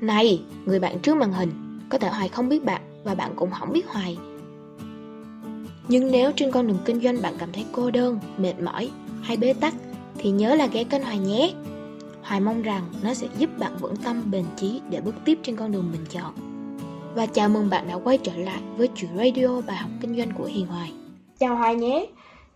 Này, người bạn trước màn hình, có thể Hoài không biết bạn và bạn cũng không biết Hoài. Nhưng nếu trên con đường kinh doanh bạn cảm thấy cô đơn, mệt mỏi hay bế tắc thì nhớ là ghé kênh Hoài nhé. Hoài mong rằng nó sẽ giúp bạn vững tâm bền chí để bước tiếp trên con đường mình chọn. Và chào mừng bạn đã quay trở lại với chuyện radio bài học kinh doanh của Hiền Hoài. Chào Hoài nhé,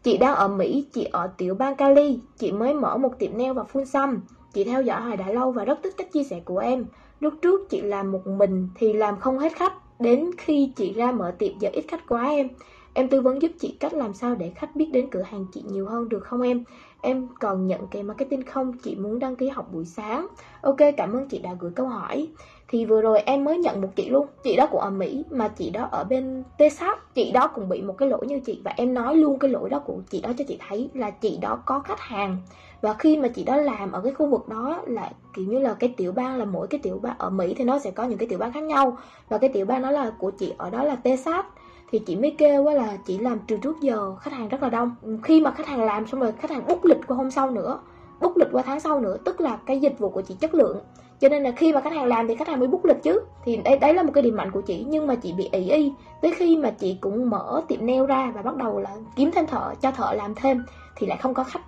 chị đang ở Mỹ, chị ở tiểu bang Cali, chị mới mở một tiệm nail và phun xăm. Chị theo dõi Hoài đã lâu và rất thích cách chia sẻ của em. Lúc trước chị làm một mình thì làm không hết khách, đến khi chị ra mở tiệm giờ ít khách quá em. Em tư vấn giúp chị cách làm sao để khách biết đến cửa hàng chị nhiều hơn được không em? Em còn nhận kèm marketing không? Chị muốn đăng ký học buổi sáng. Ok, cảm ơn chị đã gửi câu hỏi. Thì vừa rồi em mới nhận một chị luôn Chị đó cũng ở Mỹ mà chị đó ở bên Texas Chị đó cũng bị một cái lỗi như chị Và em nói luôn cái lỗi đó của chị đó cho chị thấy Là chị đó có khách hàng Và khi mà chị đó làm ở cái khu vực đó Là kiểu như là cái tiểu bang là mỗi cái tiểu bang Ở Mỹ thì nó sẽ có những cái tiểu bang khác nhau Và cái tiểu bang đó là của chị ở đó là Texas thì chị mới kêu là chị làm từ trước giờ, khách hàng rất là đông. Khi mà khách hàng làm xong rồi, khách hàng bút lịch qua hôm sau nữa bút lịch qua tháng sau nữa, tức là cái dịch vụ của chị chất lượng. Cho nên là khi mà khách hàng làm thì khách hàng mới bút lịch chứ. Thì đấy đấy là một cái điểm mạnh của chị, nhưng mà chị bị ỷ y. Tới khi mà chị cũng mở tiệm nail ra và bắt đầu là kiếm thêm thợ, cho thợ làm thêm, thì lại không có khách.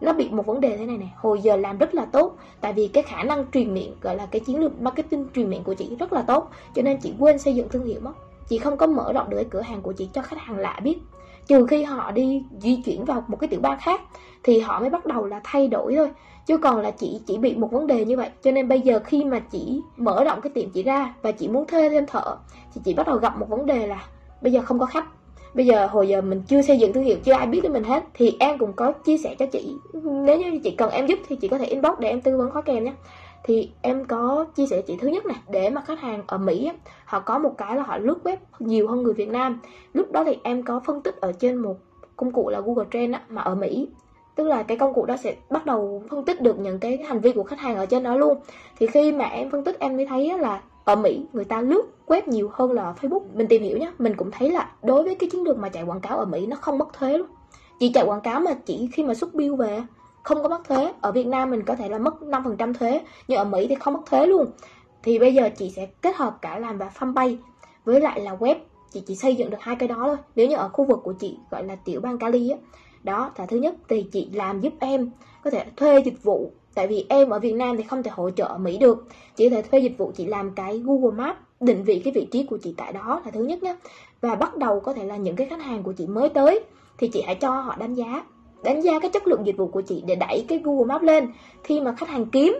Nó bị một vấn đề thế này này hồi giờ làm rất là tốt. Tại vì cái khả năng truyền miệng, gọi là cái chiến lược marketing truyền miệng của chị rất là tốt. Cho nên chị quên xây dựng thương hiệu mất chị không có mở rộng được cái cửa hàng của chị cho khách hàng lạ biết. Trừ khi họ đi di chuyển vào một cái tiểu bang khác, thì họ mới bắt đầu là thay đổi thôi. Chứ còn là chị, chỉ bị một vấn đề như vậy. Cho nên bây giờ khi mà chị mở rộng cái tiệm chị ra và chị muốn thuê thêm thợ, thì chị bắt đầu gặp một vấn đề là bây giờ không có khách. Bây giờ hồi giờ mình chưa xây dựng thương hiệu, chưa ai biết đến mình hết, thì em cũng có chia sẻ cho chị. Nếu như chị cần em giúp thì chị có thể inbox để em tư vấn khóa kèm nhé thì em có chia sẻ chị thứ nhất này để mà khách hàng ở Mỹ họ có một cái là họ lướt web nhiều hơn người Việt Nam. Lúc đó thì em có phân tích ở trên một công cụ là Google Trend á, mà ở Mỹ. Tức là cái công cụ đó sẽ bắt đầu phân tích được những cái hành vi của khách hàng ở trên đó luôn. Thì khi mà em phân tích em mới thấy là ở Mỹ người ta lướt web nhiều hơn là Facebook. Mình tìm hiểu nhé mình cũng thấy là đối với cái chiến lược mà chạy quảng cáo ở Mỹ nó không mất thuế luôn. Chỉ chạy quảng cáo mà chỉ khi mà xuất bill về không có mất thuế. Ở Việt Nam mình có thể là mất 5% thuế, nhưng ở Mỹ thì không mất thuế luôn. Thì bây giờ chị sẽ kết hợp cả làm và fanpage với lại là web. Chị chỉ xây dựng được hai cái đó thôi. Nếu như ở khu vực của chị, gọi là tiểu bang Cali á, đó, là thứ nhất thì chị làm giúp em có thể thuê dịch vụ. Tại vì em ở Việt Nam thì không thể hỗ trợ ở Mỹ được. Chỉ có thể thuê dịch vụ, chị làm cái Google Maps, định vị cái vị trí của chị tại đó là thứ nhất nhé và bắt đầu có thể là những cái khách hàng của chị mới tới, thì chị hãy cho họ đánh giá đánh giá cái chất lượng dịch vụ của chị để đẩy cái Google Maps lên. Khi mà khách hàng kiếm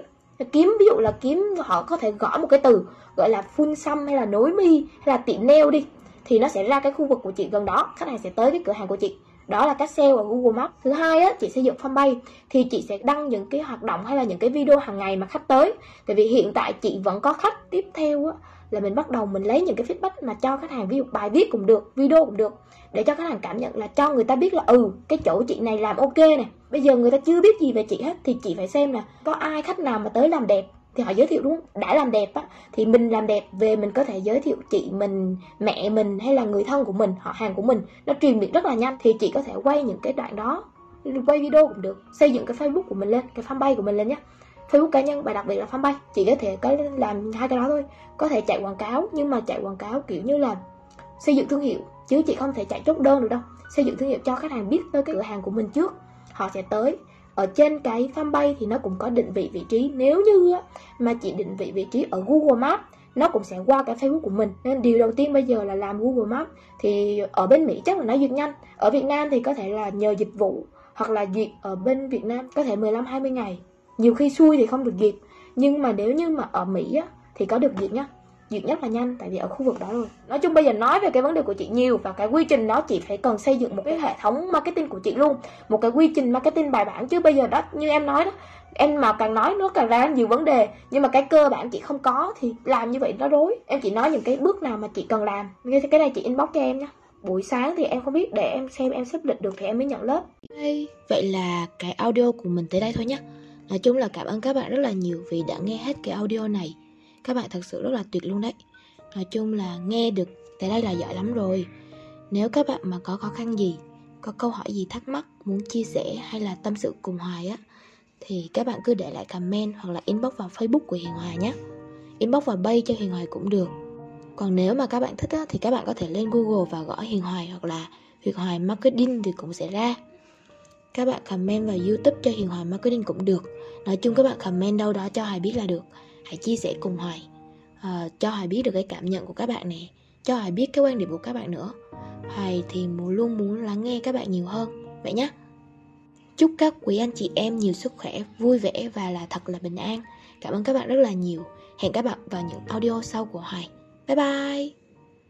kiếm ví dụ là kiếm, họ có thể gõ một cái từ gọi là full xăm hay là nối mi hay là tiệm nail đi, thì nó sẽ ra cái khu vực của chị gần đó, khách hàng sẽ tới cái cửa hàng của chị. Đó là cách SEO ở Google Maps. Thứ hai á, chị xây dựng fanpage, thì chị sẽ đăng những cái hoạt động hay là những cái video hàng ngày mà khách tới. Tại vì hiện tại chị vẫn có khách tiếp theo á là mình bắt đầu mình lấy những cái feedback mà cho khách hàng, ví dụ bài viết cũng được, video cũng được, để cho khách hàng cảm nhận là cho người ta biết là ừ cái chỗ chị này làm ok này bây giờ người ta chưa biết gì về chị hết, thì chị phải xem là có ai khách nào mà tới làm đẹp, thì họ giới thiệu, đúng không? đã làm đẹp á, thì mình làm đẹp về mình có thể giới thiệu chị mình, mẹ mình, hay là người thân của mình, họ hàng của mình. Nó truyền miệng rất là nhanh, thì chị có thể quay những cái đoạn đó, quay video cũng được, xây dựng cái facebook của mình lên, cái fanpage của mình lên nhé Facebook cá nhân và đặc biệt là fanpage. Chỉ có thể có làm hai cái đó thôi. Có thể chạy quảng cáo, nhưng mà chạy quảng cáo kiểu như là xây dựng thương hiệu, chứ chị không thể chạy chốt đơn được đâu. Xây dựng thương hiệu cho khách hàng biết tới cái cửa hàng của mình trước. Họ sẽ tới. Ở trên cái fanpage thì nó cũng có định vị vị trí. Nếu như mà chị định vị vị trí ở Google Maps, nó cũng sẽ qua cái Facebook của mình. Nên điều đầu tiên bây giờ là làm Google Maps. Thì ở bên Mỹ chắc là nó duyệt nhanh. Ở Việt Nam thì có thể là nhờ dịch vụ, hoặc là duyệt ở bên Việt Nam có thể 15 20 ngày nhiều khi xui thì không được duyệt nhưng mà nếu như mà ở Mỹ á, thì có được duyệt nhá. Duyệt nhất là nhanh tại vì ở khu vực đó rồi. Nói chung bây giờ nói về cái vấn đề của chị nhiều và cái quy trình đó chị phải cần xây dựng một cái hệ thống marketing của chị luôn. Một cái quy trình marketing bài bản chứ bây giờ đó như em nói đó em mà càng nói nó càng ra nhiều vấn đề. Nhưng mà cái cơ bản chị không có thì làm như vậy nó rối. Em chỉ nói những cái bước nào mà chị cần làm. Như cái này chị inbox cho em nhé buổi sáng thì em không biết để em xem em xếp lịch được thì em mới nhận lớp. Hey, vậy là cái audio của mình tới đây thôi nhé nói chung là cảm ơn các bạn rất là nhiều vì đã nghe hết cái audio này các bạn thật sự rất là tuyệt luôn đấy nói chung là nghe được tại đây là giỏi lắm rồi nếu các bạn mà có khó khăn gì có câu hỏi gì thắc mắc muốn chia sẻ hay là tâm sự cùng hoài á thì các bạn cứ để lại comment hoặc là inbox vào facebook của hiền Hoài nhé inbox vào bay cho Hiền Hoài cũng được. Còn nếu mà các bạn thích á, thì các bạn có thể lên Google và gõ Hiền Hoài hoặc là Hiền Hoài Marketing thì cũng sẽ ra. Các bạn comment vào YouTube cho Hiền Hoài Marketing cũng được. Nói chung các bạn comment đâu đó cho Hoài biết là được. Hãy chia sẻ cùng Hoài. À, cho Hoài biết được cái cảm nhận của các bạn nè. Cho Hoài biết cái quan điểm của các bạn nữa. Hoài thì muốn luôn muốn lắng nghe các bạn nhiều hơn. Vậy nhé. Chúc các quý anh chị em nhiều sức khỏe, vui vẻ và là thật là bình an. Cảm ơn các bạn rất là nhiều. Hẹn các bạn vào những audio sau của Hoài. Bye bye!